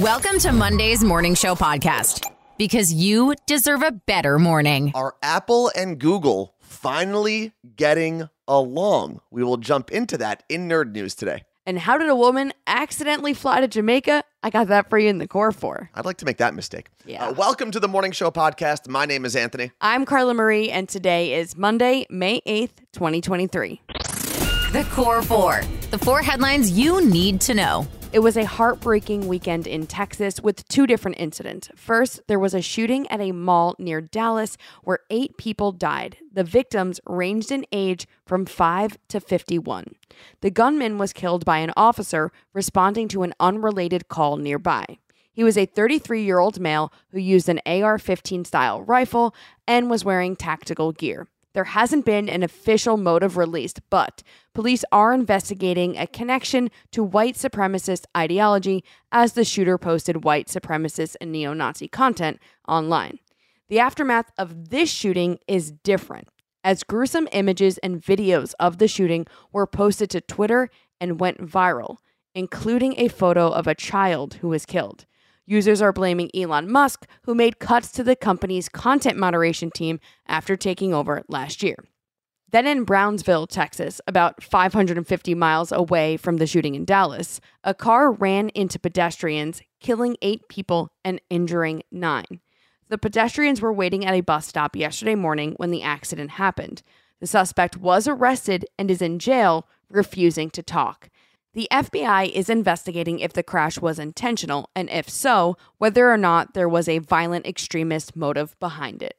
Welcome to Monday's Morning Show podcast because you deserve a better morning. Are Apple and Google finally getting along? We will jump into that in nerd news today. And how did a woman accidentally fly to Jamaica? I got that for you in the core four. I'd like to make that mistake. Yeah. Uh, welcome to the Morning Show podcast. My name is Anthony. I'm Carla Marie, and today is Monday, May 8th, 2023. The Core Four, the four headlines you need to know. It was a heartbreaking weekend in Texas with two different incidents. First, there was a shooting at a mall near Dallas where eight people died. The victims ranged in age from 5 to 51. The gunman was killed by an officer responding to an unrelated call nearby. He was a 33 year old male who used an AR 15 style rifle and was wearing tactical gear. There hasn't been an official motive released, but police are investigating a connection to white supremacist ideology as the shooter posted white supremacist and neo Nazi content online. The aftermath of this shooting is different, as gruesome images and videos of the shooting were posted to Twitter and went viral, including a photo of a child who was killed. Users are blaming Elon Musk, who made cuts to the company's content moderation team after taking over last year. Then in Brownsville, Texas, about 550 miles away from the shooting in Dallas, a car ran into pedestrians, killing eight people and injuring nine. The pedestrians were waiting at a bus stop yesterday morning when the accident happened. The suspect was arrested and is in jail, refusing to talk. The FBI is investigating if the crash was intentional, and if so, whether or not there was a violent extremist motive behind it.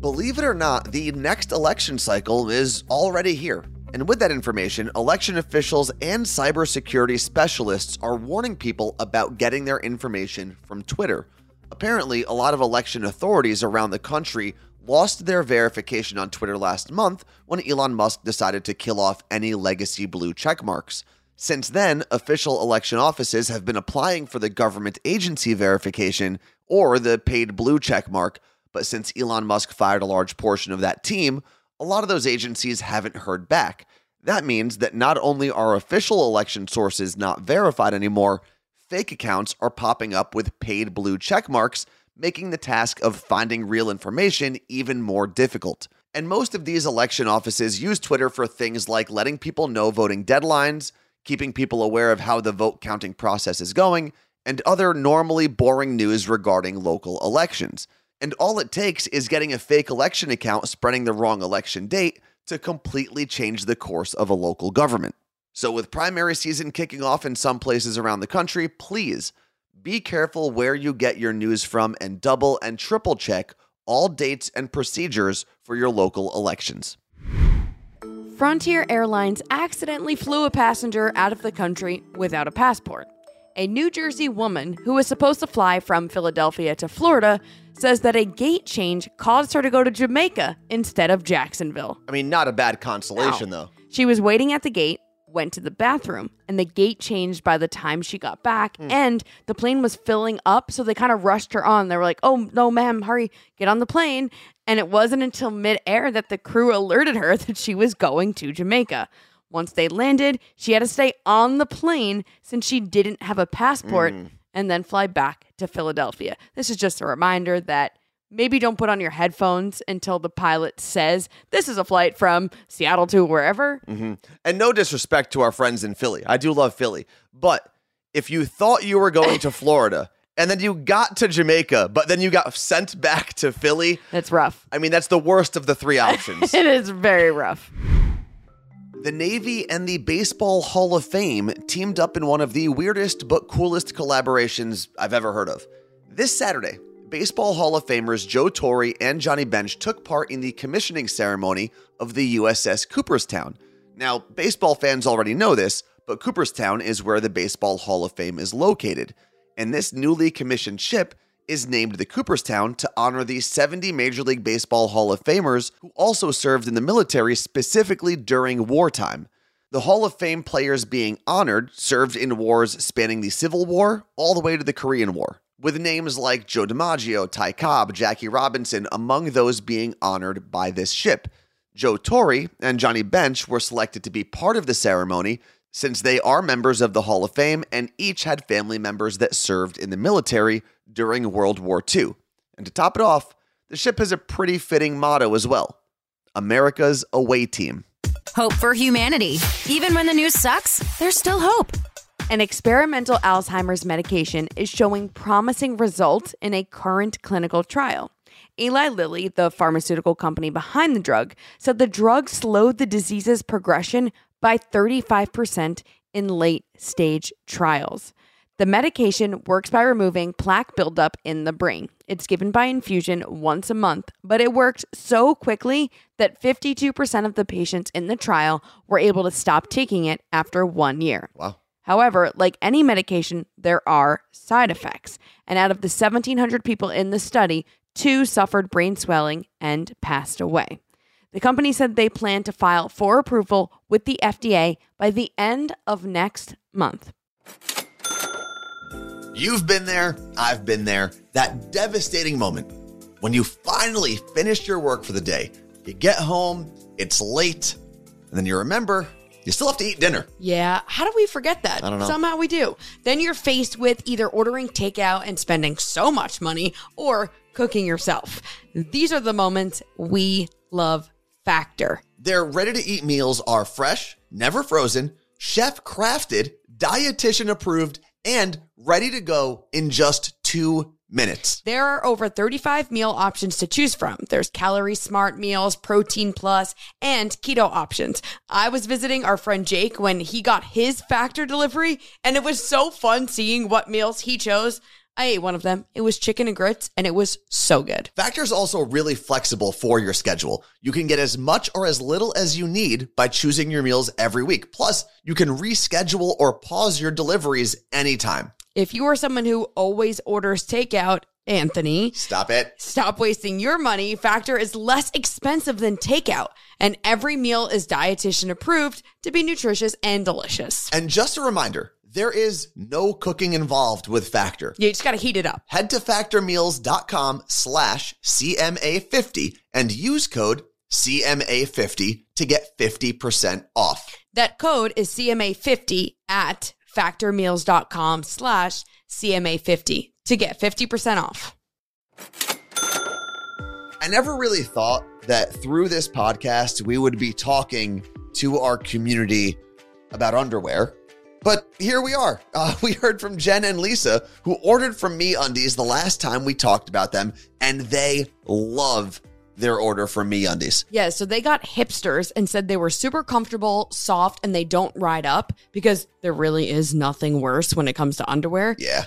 Believe it or not, the next election cycle is already here. And with that information, election officials and cybersecurity specialists are warning people about getting their information from Twitter. Apparently, a lot of election authorities around the country lost their verification on Twitter last month when Elon Musk decided to kill off any legacy blue checkmarks. Since then, official election offices have been applying for the government agency verification or the paid blue checkmark, but since Elon Musk fired a large portion of that team, a lot of those agencies haven't heard back. That means that not only are official election sources not verified anymore, fake accounts are popping up with paid blue checkmarks making the task of finding real information even more difficult. And most of these election offices use Twitter for things like letting people know voting deadlines, keeping people aware of how the vote counting process is going, and other normally boring news regarding local elections. And all it takes is getting a fake election account spreading the wrong election date to completely change the course of a local government. So, with primary season kicking off in some places around the country, please be careful where you get your news from and double and triple check all dates and procedures for your local elections. Frontier Airlines accidentally flew a passenger out of the country without a passport. A New Jersey woman who was supposed to fly from Philadelphia to Florida says that a gate change caused her to go to Jamaica instead of Jacksonville. I mean, not a bad consolation, though. She was waiting at the gate, went to the bathroom, and the gate changed by the time she got back. And the plane was filling up, so they kind of rushed her on. They were like, "Oh no, ma'am, hurry, get on the plane!" And it wasn't until midair that the crew alerted her that she was going to Jamaica. Once they landed, she had to stay on the plane since she didn't have a passport, mm. and then fly back to Philadelphia. This is just a reminder that. Maybe don't put on your headphones until the pilot says this is a flight from Seattle to wherever. Mm-hmm. And no disrespect to our friends in Philly. I do love Philly. But if you thought you were going to Florida and then you got to Jamaica, but then you got sent back to Philly, That's rough. I mean, that's the worst of the three options. It is very rough. The Navy and the Baseball Hall of Fame teamed up in one of the weirdest but coolest collaborations I've ever heard of. This Saturday, Baseball Hall of Famers Joe Torre and Johnny Bench took part in the commissioning ceremony of the USS Cooperstown. Now, baseball fans already know this, but Cooperstown is where the Baseball Hall of Fame is located. And this newly commissioned ship is named the Cooperstown to honor the 70 Major League Baseball Hall of Famers who also served in the military specifically during wartime. The Hall of Fame players being honored served in wars spanning the Civil War all the way to the Korean War, with names like Joe DiMaggio, Ty Cobb, Jackie Robinson among those being honored by this ship. Joe Torre and Johnny Bench were selected to be part of the ceremony since they are members of the Hall of Fame and each had family members that served in the military during World War II. And to top it off, the ship has a pretty fitting motto as well America's away team. Hope for humanity. Even when the news sucks, there's still hope. An experimental Alzheimer's medication is showing promising results in a current clinical trial. Eli Lilly, the pharmaceutical company behind the drug, said the drug slowed the disease's progression by 35% in late stage trials. The medication works by removing plaque buildup in the brain. It's given by infusion once a month, but it worked so quickly that 52% of the patients in the trial were able to stop taking it after one year. Wow. However, like any medication, there are side effects. And out of the 1,700 people in the study, two suffered brain swelling and passed away. The company said they plan to file for approval with the FDA by the end of next month. You've been there, I've been there. That devastating moment when you finally finished your work for the day. You get home, it's late, and then you remember you still have to eat dinner. Yeah, how do we forget that? I don't know. Somehow we do. Then you're faced with either ordering takeout and spending so much money or cooking yourself. These are the moments we love Factor. Their ready to eat meals are fresh, never frozen, chef crafted, dietitian approved, and ready to go in just two minutes. There are over 35 meal options to choose from. There's calorie smart meals, protein plus, and keto options. I was visiting our friend Jake when he got his factor delivery, and it was so fun seeing what meals he chose. I ate one of them. It was chicken and grits, and it was so good. Factor is also really flexible for your schedule. You can get as much or as little as you need by choosing your meals every week. Plus, you can reschedule or pause your deliveries anytime. If you are someone who always orders takeout, Anthony, Stop it. stop wasting your money. Factor is less expensive than takeout, and every meal is dietitian approved to be nutritious and delicious. And just a reminder, there is no cooking involved with Factor. You just got to heat it up. Head to factormeals.com slash CMA50 and use code CMA50 to get 50% off. That code is CMA50 at factormeals.com slash CMA50 to get 50% off. I never really thought that through this podcast, we would be talking to our community about underwear. But here we are. Uh, we heard from Jen and Lisa, who ordered from MeUndies the last time we talked about them, and they love their order from MeUndies. Yeah, so they got hipsters and said they were super comfortable, soft, and they don't ride up because there really is nothing worse when it comes to underwear. Yeah.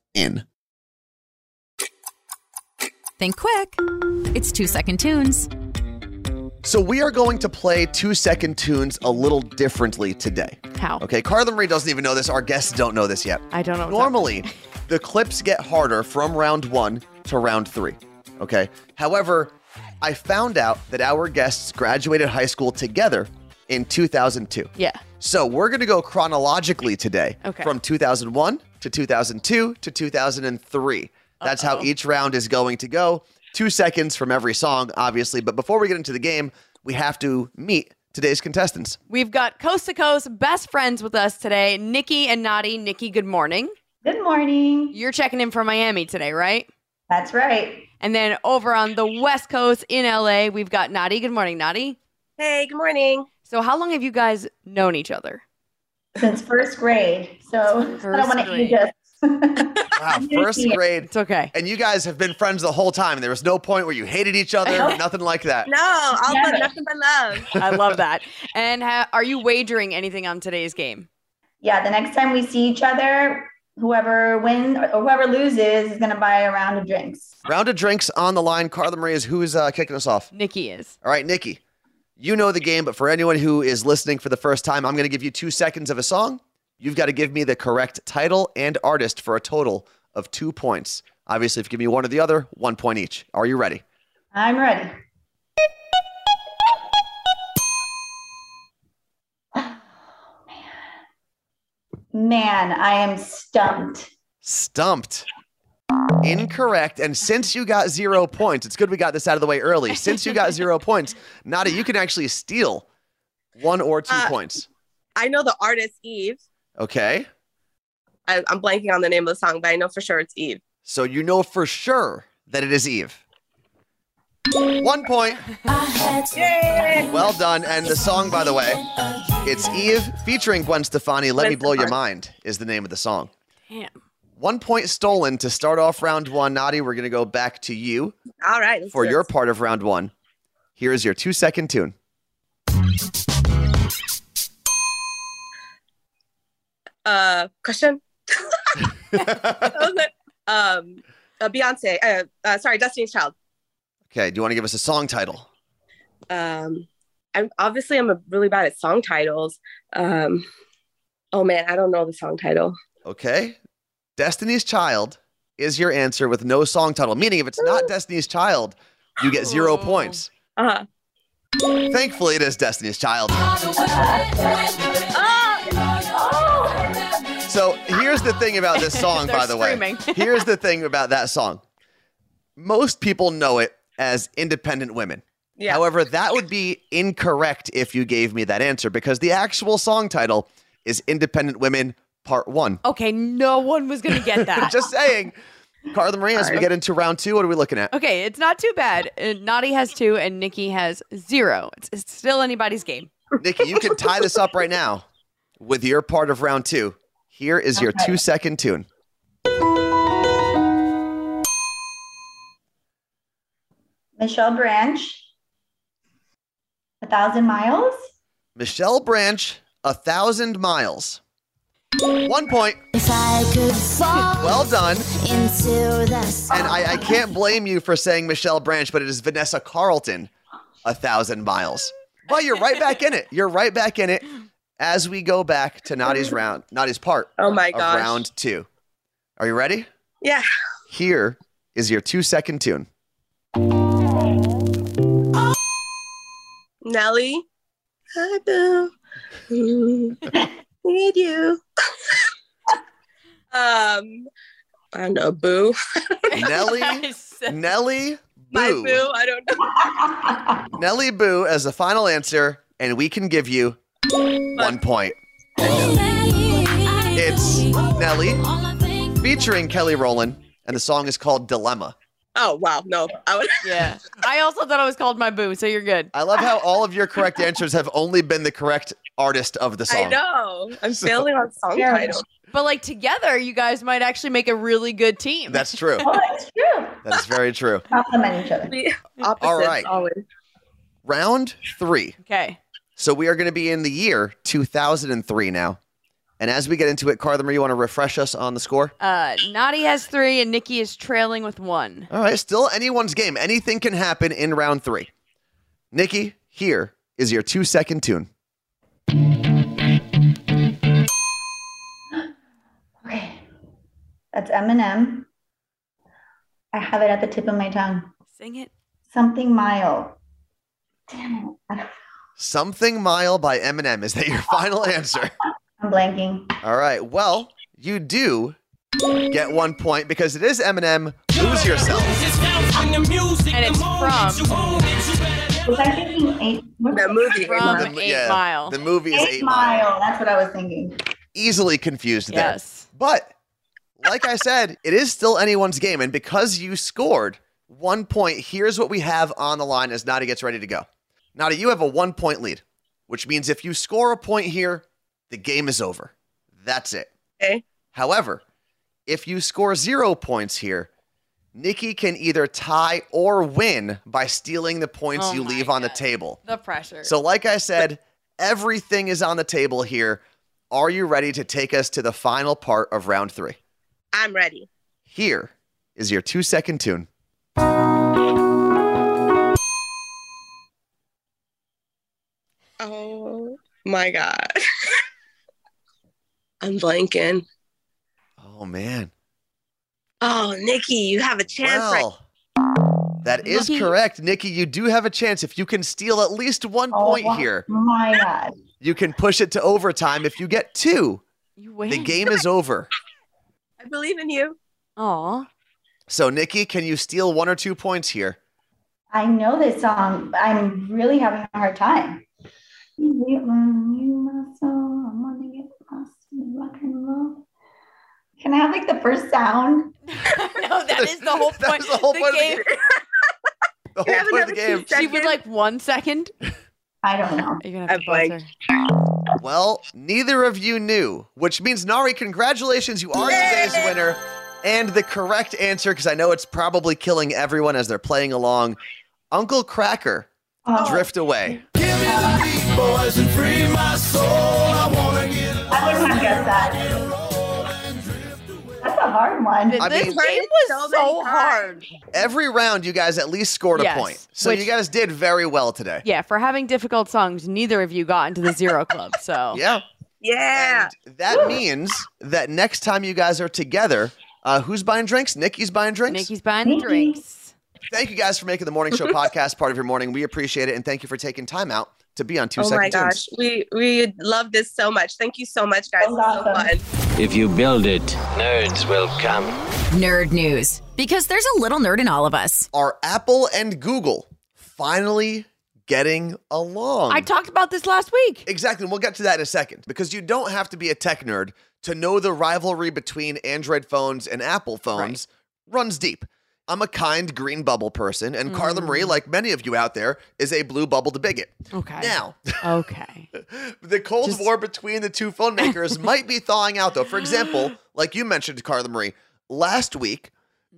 in. Think quick. It's two second tunes. So we are going to play two second tunes a little differently today. How? Okay, Carla Marie doesn't even know this. Our guests don't know this yet. I don't know. Normally, the clips get harder from round one to round three. Okay. However, I found out that our guests graduated high school together in 2002. Yeah. So we're going to go chronologically today Okay. from 2001 to 2002 to 2003. That's how each round is going to go. Two seconds from every song, obviously. But before we get into the game, we have to meet today's contestants. We've got coast to coast best friends with us today, Nikki and Nadi. Nikki, good morning. Good morning. You're checking in from Miami today, right? That's right. And then over on the West Coast in LA, we've got Nadi. Good morning, Nadi. Hey, good morning. So, how long have you guys known each other? Since first grade. So I don't want to grade. age us. Wow, first grade. It's okay. And you guys have been friends the whole time. There was no point where you hated each other, nothing like that. No, all Never. but nothing but love. I love that. And ha- are you wagering anything on today's game? yeah, the next time we see each other, whoever wins or whoever loses is going to buy a round of drinks. Round of drinks on the line. Carla Marie is who's uh, kicking us off. Nikki is. All right, Nikki, you know the game, but for anyone who is listening for the first time, I'm going to give you two seconds of a song. You've got to give me the correct title and artist for a total of two points. Obviously, if you give me one or the other, one point each. Are you ready? I'm ready. Oh, man, I am stumped. Stumped. Incorrect. And since you got zero points, it's good we got this out of the way early. Since you got zero points, Nadi, you can actually steal one or two Uh, points. I know the artist Eve. Okay. I, I'm blanking on the name of the song, but I know for sure it's Eve. So you know for sure that it is Eve. One point. Well done. And the song, by the way, it's Eve featuring Gwen Stefani. Let Gwen me blow your mind is the name of the song. Damn. One point stolen to start off round one. Nadi, we're going to go back to you All right. for your part of round one. Here is your two second tune. uh question. What was it? um, uh, Beyonce. Uh, uh, sorry, Destiny's Child. Okay. Do you want to give us a song title? Um, I'm obviously I'm a really bad at song titles. Um, oh man, I don't know the song title. Okay. Destiny's Child is your answer with no song title, meaning if it's not Destiny's Child, you get zero points. Uh-huh. Thankfully, it is Destiny's Child. So here's the thing about this song, by the way. Here's the thing about that song. Most people know it as Independent Women. Yeah. However, that would be incorrect if you gave me that answer because the actual song title is Independent Women Part 1. Okay, no one was going to get that. Just saying. Carla Marie, as we Sorry. get into round two, what are we looking at? okay, it's not too bad. Uh, Nadi has two and Nikki has zero. It's, it's still anybody's game. Nikki, you can tie this up right now with your part of round two. Here is your two second tune. Michelle Branch, A Thousand Miles. Michelle Branch, A Thousand Miles. One point. If I could fall Well done. into the sun. And I, I can't blame you for saying Michelle Branch, but it is Vanessa Carlton, A Thousand Miles. But you're right back in it. You're right back in it as we go back to Nadi's mm-hmm. round, Nadi's part Oh my of gosh. round two. Are you ready? Yeah. Here is your two second tune. Nelly. I do. Need you. Um, I don't know. Boo. Nelly, Yes. Nelly My Boo. boo. I don't know. Nelly Boo as the final answer, and we can give you one point. It's Nelly featuring Kelly Rowland, and the song is called Dilemma. Oh wow. No. I would. Yeah. I also thought it was called My Boo, so you're good. I love how all of your correct answers have only been the correct artist of the song. I know. I'm So- failing on song Yeah. titles. But like together, you guys might actually make a really good team. That's true. Oh, that's true. That is very true. Compliment each other. The opposites All right. always. Round three. okay. So we are going to be in the year 2003 now. And as we get into it, Carla Marie, you want to refresh us on the score? Uh, Nadi has three, and Nikki is trailing with one. All right, still anyone's game. Anything can happen in round three. Nikki, here is your two second tune. That's Eminem. I have it at the tip of my tongue. Sing it. Something mile. Damn it. Something Mile by Eminem. Is that your final answer? I'm blanking. All right. Well, you do get one point because it is Eminem. Lose yourself. And it's from Was I thinking eight? what? The movie. From- Emma. Eight Mile. The movie is Eight, Eight Mile. mile. That's what I was thinking. Easily confused there. yes. But like I said, it is still anyone's game. And because you scored one point, here's what we have on the line as Nadi gets ready to go. Nadi, you have a one point lead, which means if you score a point here, the game is over. That's it. Okay. However, if you score zero points here, Nikki can either tie or win by stealing the points Oh you leave on the table. The pressure. So, like I said, everything is on the table here. Are you ready to take us to the final part of round three? I'm ready. Here is your two second tune. Oh my god. I'm blanking. Oh, man. Oh, Nikki, you have a chance right Well, that is Nikki- correct. Nikki, you do have a chance. If you can steal at least one Oh, point wow. here, My God. you can push it to overtime. If you get two, You win. the game is over. I believe in you. Aw. So, Nikki, can you steal one or two points here? I know this song. but I'm really having a hard time. You, my soul, I wanna get lost in rock and roll. Can I have like the first sound? no, that is the whole point. was the whole the point of the game. The whole have point of the another game. two She was seconds? like one second. I don't know. You're gonna have to I buzz her. Well, neither of you knew, which means Nadi, congratulations, you are today's winner. And the correct answer, because I know it's probably killing everyone as they're playing along, Uncle Kracker, Oh, Drift Away. I wouldn't hard one. I this mean- game was So so, hard. Every round, you guys at least scored a Yes, point. So which- you guys did very well today. Yeah, for having difficult songs, neither of you got into the zero club. So Yeah. Yeah. And that means that next time you guys are together, uh, who's buying drinks? Nikki's buying drinks. Nikki's buying the Nikki. drinks. Thank you guys for making the morning show podcast part of your morning. We appreciate it, and thank you for taking time out to be on Two oh Second my Tunes. gosh. We we love this so much. Thank you so much, guys. So fun. If you build it, nerds will come. Nerd news. Because there's a little nerd in all of us. Are Apple and Google finally getting along? I talked about this last week. Exactly. And we'll get to that in a second because you don't have to be a tech nerd to know the rivalry between Android phones and Apple phones runs deep. I'm a kind green bubble person, and Carla Marie, like many of you out there, is a blue bubble to bigot. Okay. Now, Okay. the Cold Just- War between the two phone makers might be thawing out, though. For example, like you mentioned, Carla Marie, last week,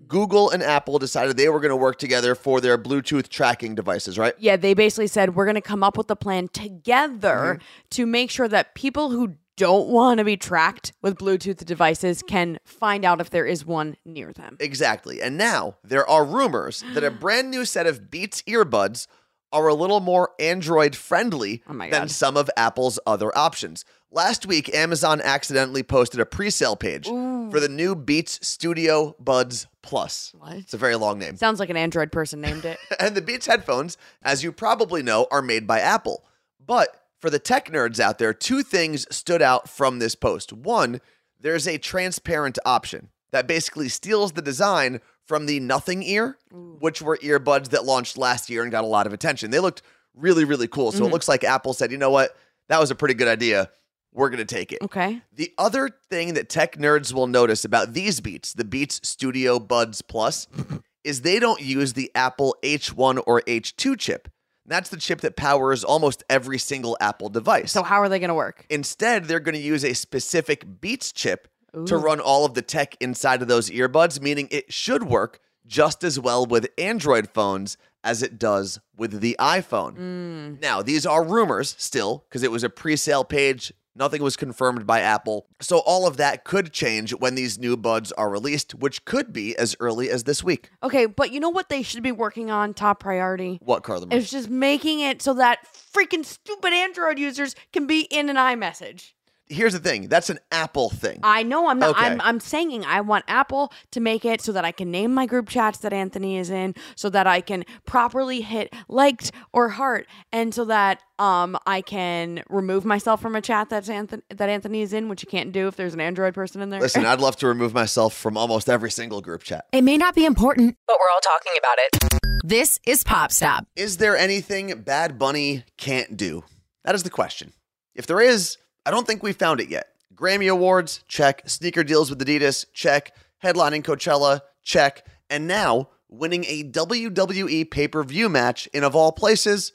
Google and Apple decided they were going to work together for their Bluetooth tracking devices, right? Yeah, they basically said we're going to come up with a plan together Mm-hmm. to make sure that people who don't want to be tracked with Bluetooth devices can find out if there is one near them. Exactly. And now there are rumors that a brand new set of Beats earbuds are a little more Android friendly Oh than some of Apple's other options. Last week, Amazon accidentally posted a pre sale page for the new Beats Studio Buds Plus. What? It's a very long name. Sounds like an Android person named it. and the Beats headphones, as you probably know, are made by Apple. But for the tech nerds out there, two things stood out from this post. One, there's a transparent option that basically steals the design from the Nothing Ear, which were earbuds that launched last year and got a lot of attention. They looked really, really cool. So it mm-hmm. looks like Apple said, you know what? That was a pretty good idea. We're going to take it. Okay. The other thing that tech nerds will notice about these Beats, the Beats Studio Buds Plus, is they don't use the Apple H1 or H2 chip. That's the chip that powers almost every single Apple device. So how are they going to work? Instead, they're going to use a specific Beats chip to run all of the tech inside of those earbuds, meaning it should work just as well with Android phones as it does with the iPhone. Mm. Now, these are rumors still because it was a pre sale page. Nothing was confirmed by Apple. So, all of that could change when these new buds are released, which could be as early as this week. Okay, but you know what they should be working on top priority? What, Carla? It's just making it so that freaking stupid Android users can be in an iMessage. Here's the thing that's an Apple thing. I know I'm not. Okay. I'm I'm saying I want Apple to make it so that I can name my group chats that Anthony is in, so that I can properly hit liked or heart, and so that um I can remove myself from a chat that's Anthony that Anthony is in, which you can't do if there's an Android person in there. Listen, I'd love to remove myself from almost every single group chat. It may not be important, but we're all talking about it. This is Pop Stop. Is there anything Bad Bunny can't do? That is the question. If there is, I don't think we found it yet. Grammy Awards, check. Sneaker deals with Adidas, check. Headlining Coachella, check. And now winning a WWE pay per view match in, of all places,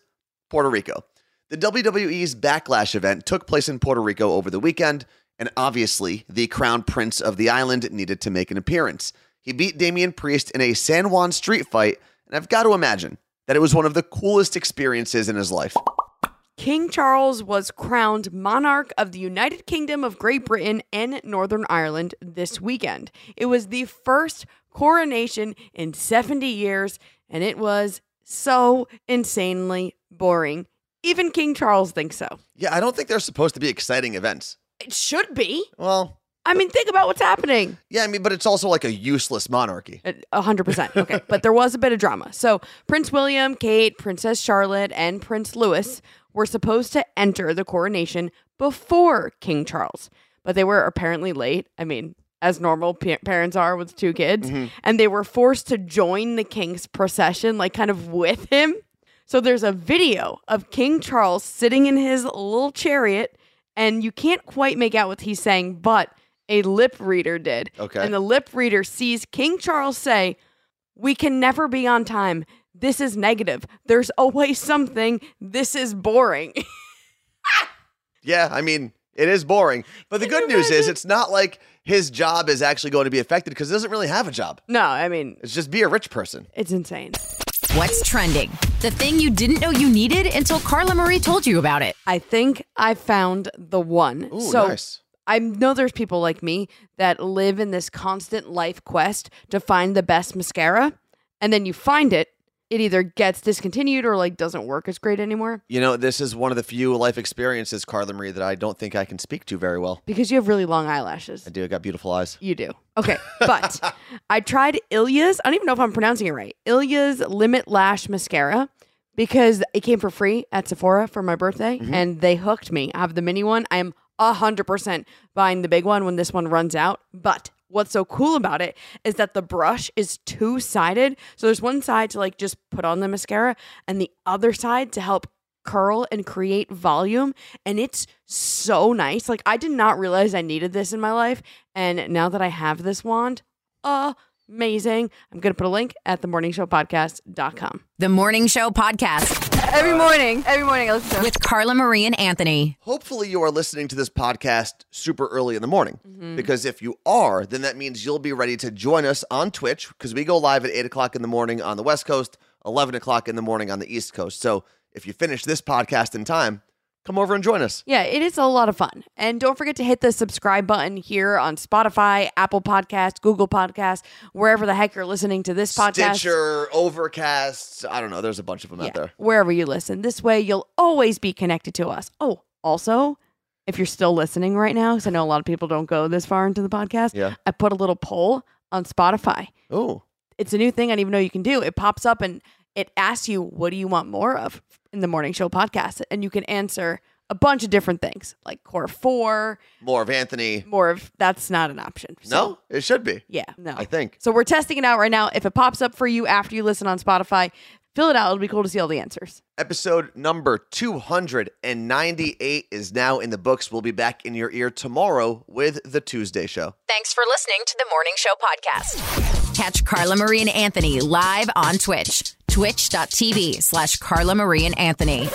Puerto Rico. The WWE's Backlash event took place in Puerto Rico over the weekend, and obviously, the crown prince of the island needed to make an appearance. He beat Damian Priest in a San Juan street fight, and I've got to imagine that it was one of the coolest experiences in his life. King Charles was crowned monarch of the United Kingdom of Great Britain and Northern Ireland this weekend. It was the first coronation in 70 years, and it was so insanely boring. Even King Charles thinks so. Yeah, I don't think they're supposed to be exciting events. It should be. Well, I mean, think about what's happening. yeah, I mean, but it's also like a useless monarchy. A hundred percent. Okay. but there was a bit of drama. So Prince William, Kate, Princess Charlotte, and Prince Louis were supposed to enter the coronation before King Charles, but they were apparently late. I mean, as normal pa- parents are with two kids, mm-hmm. and they were forced to join the king's procession, like kind of with him. So there's a video of King Charles sitting in his little chariot, and you can't quite make out what he's saying, but a lip reader did. Okay. And the lip reader sees King Charles say, We can never be on time. This is negative. There's always something. This is boring. Yeah, I mean, it is boring. But the good news is it's not like his job is actually going to be affected because he doesn't really have a job. no, I mean, It's just be a rich person. it's insane. What's trending? The thing you didn't know you needed until Carla Marie told you about it. I think I found the one. Ooh, so nice. I know there's people like me that live in this constant life quest to find the best mascara. And then you find it, it either gets discontinued or like doesn't work as great anymore You know, this is one of the few life experiences, Carla Marie, that I don't think I can speak to very well. because you have really long eyelashes. I do. I got beautiful eyes. You do. Okay. But I tried ILIA's, I don't even know if I'm pronouncing it right. ILIA's Limit Lash Mascara because it came for free at Sephora for my birthday mm-hmm. and they hooked me. I have the mini one. I am 100% buying the big one when this one runs out. But what's so cool about it is that the brush is two sided. So there's one side to like just put on the mascara and the other side to help curl and create volume. And it's so nice. Like i did not realize i needed this in my life. And now that i have this wand uh, amazing i'm gonna put a link at themorningshowpodcast.com The Morning Show Podcast every morning every morning i listen to it. with Carla Marie and Anthony. Hopefully, you are listening to this podcast super early in the morning. Mm-hmm. Because if you are, then that means you'll be ready to join us on Twitch because we go live at 8 o'clock in the morning on the West Coast, 11 o'clock in the morning on the East Coast. So if you finish this podcast in time, come over and join us. yeah it is a lot of fun and don't forget to hit the subscribe button here on spotify apple podcast google podcast wherever the heck you're listening to this podcast Stitcher, Overcast, I don't know. There's a bunch of them out there. wherever you listen. This way, you'll always be connected to us. Oh, also, if you're still listening right now, because I know a lot of people don't go this far into the podcast, Yeah. I put a little poll on Spotify. Oh, It's a new thing I didn't even know you can do. It pops up and it asks you, what do you want more of in the morning show podcast? And you can answer a bunch of different things like core four, more of Anthony. more of that's not an option. So, No, it should be. Yeah, no. I think. So we're testing it out right now. If it pops up for you after you listen on Spotify, fill it out. It'll be cool to see all the answers. Episode number 298 is now in the books. We'll be back in your ear tomorrow with the Tuesday show. Thanks for listening to the Morning Show Podcast. Catch Carla Marie and Anthony live on Twitch, twitch.tv slash Carla Marie and Anthony.